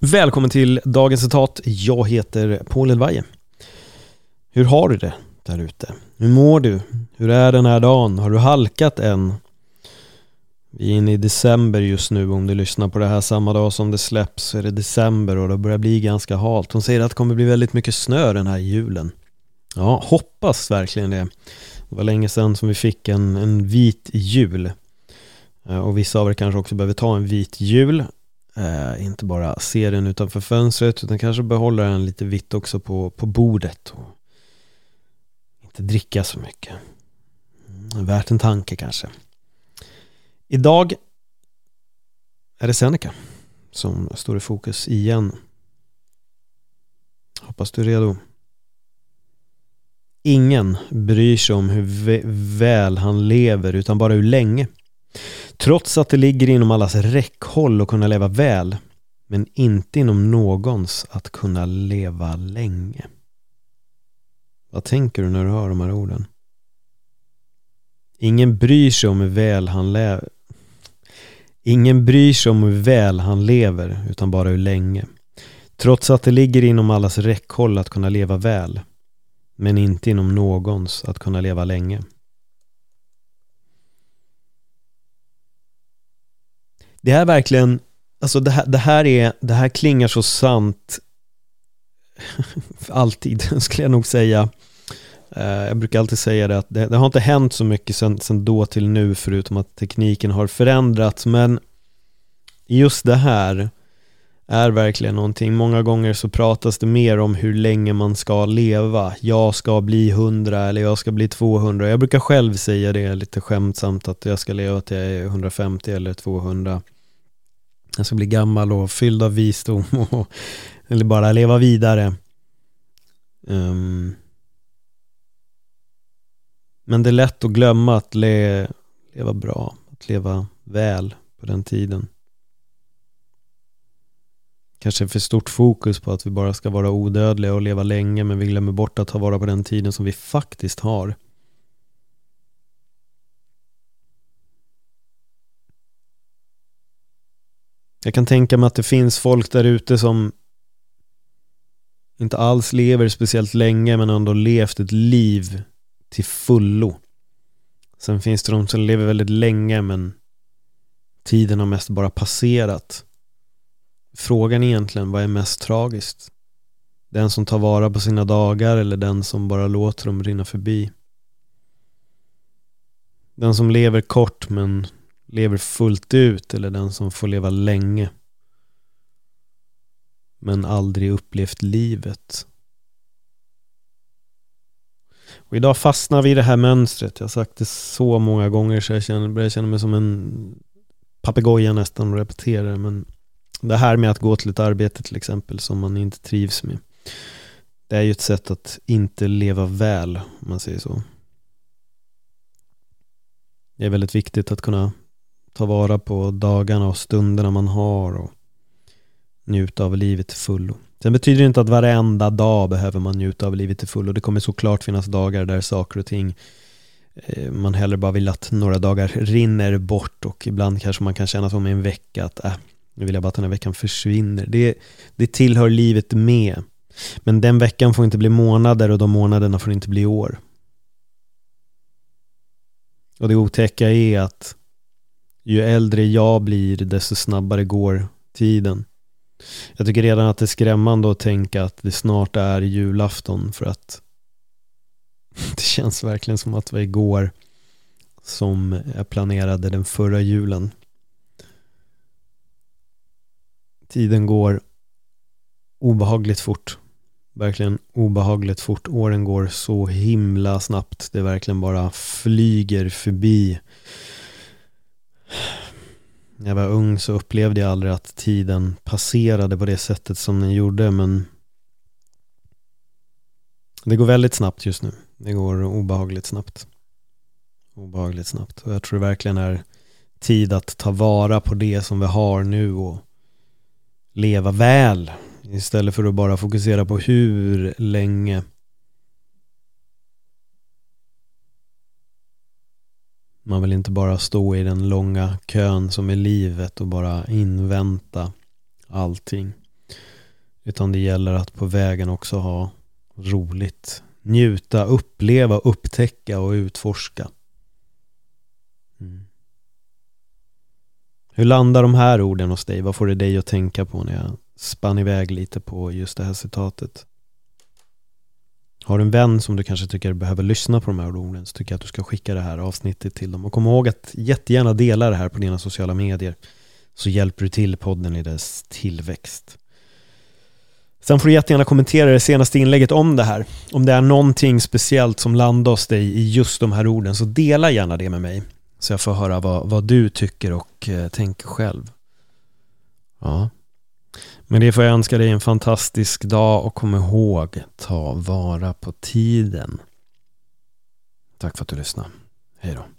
Välkommen till dagens citat. Jag heter Paul Elvaje. Hur har du det där ute? Hur mår du? Hur är den här dagen? Har du halkat än? Vi är inne i december just nu. Om du lyssnar på det här samma dag som det släpps så är det december och det börjar bli ganska halt. Hon säger att det kommer bli väldigt mycket snö den här julen. Ja, hoppas verkligen det. Det var länge sedan som vi fick en, en vit jul. Eh, och vissa av er kanske också behöver ta en vit jul. Eh, inte bara se den utanför fönstret utan kanske behålla den lite vitt också på, på bordet. Och inte dricka så mycket. Mm, värt en tanke kanske. Idag är det Seneca som står i fokus igen. Hoppas du är redo. Ingen bryr sig om hur väl han lever utan bara hur länge. Trots att det ligger inom allas räckhåll att kunna leva väl men inte inom någons att kunna leva länge. Vad tänker du när du hör de här orden? Ingen bryr sig om hur väl han lever Ingen bryr sig om hur väl han lever utan bara hur länge. Trots att det ligger inom allas räckhåll att kunna leva väl men inte inom någons att kunna leva länge. Det är verkligen, alltså det här, det här, är, det här klingar så sant alltid, skulle jag nog säga. Eh, jag brukar alltid säga det att det, det har inte hänt så mycket sen, sen då till nu förutom att tekniken har förändrats men just det här är verkligen någonting. Många gånger så pratas det mer om hur länge man ska leva. Jag ska bli 100 eller jag ska bli 200. Jag brukar själv säga det lite skämtsamt att jag ska leva till jag är 150 eller 200. Jag ska bli gammal och fylld av visdom och, eller bara leva vidare. Um, men det är lätt att glömma att le, leva bra, att leva väl på den tiden kanske för stort fokus på att vi bara ska vara odödliga och leva länge men vi glömmer bort att ta vara på den tiden som vi faktiskt har. Jag kan tänka mig att det finns folk där ute som inte alls lever speciellt länge men ändå levt ett liv till fullo. Sen finns det de som lever väldigt länge men tiden har mest bara passerat. Frågan är egentligen, vad är mest tragiskt? Den som tar vara på sina dagar eller den som bara låter dem rinna förbi? Den som lever kort men lever fullt ut eller den som får leva länge men aldrig upplevt livet? Och idag fastnar vi i det här mönstret. Jag har sagt det så många gånger så jag känner, börjar känna mig som en papegoja nästan och repeterar men det här med att gå till ett arbete till exempel som man inte trivs med. Det är ju ett sätt att inte leva väl, om man säger så. Det är väldigt viktigt att kunna ta vara på dagarna och stunderna man har och njuta av livet till fullo. Sen betyder det inte att varenda dag behöver man njuta av livet till fullo. Det kommer såklart finnas dagar där saker och ting eh, man hellre bara vill att några dagar rinner bort och ibland kanske man kan känna som i en vecka att äh, nu vill jag bara att den här veckan försvinner. Det, det tillhör livet med. Men den veckan får inte bli månader och de månaderna får inte bli år. Och det otäcka är att ju äldre jag blir desto snabbare går tiden. Jag tycker redan att det är skrämmande att tänka att det snart är julafton för att det känns verkligen som att det var igår som jag planerade den förra julen. Tiden går obehagligt fort. Verkligen obehagligt fort. Åren går så himla snabbt. Det verkligen bara flyger förbi. När jag var ung så upplevde jag aldrig att tiden passerade på det sättet som den gjorde men det går väldigt snabbt just nu. Det går obehagligt snabbt. Obehagligt snabbt. Och jag tror det verkligen är tid att ta vara på det som vi har nu och leva väl istället för att bara fokusera på hur länge Man vill inte bara stå i den långa kön som är livet och bara invänta allting. Utan det gäller att på vägen också ha roligt. Njuta, uppleva, upptäcka och utforska. Mm. Hur landar de här orden hos dig? Vad får det dig att tänka på när jag spann iväg lite på just det här citatet? Har du en vän som du kanske tycker behöver lyssna på de här orden så tycker jag att du ska skicka det här avsnittet till dem. Och kom ihåg att jättegärna dela det här på dina sociala medier så hjälper du till podden i dess tillväxt. Sen får du jättegärna kommentera det senaste inlägget om det här. Om det är någonting speciellt som landar hos dig i just de här orden så dela gärna det med mig. Så jag får höra vad, vad du tycker och eh, tänker själv. Ja. Men det får jag önska dig en fantastisk dag och kom ihåg, ta vara på tiden. Tack för att du lyssnade. Hej då.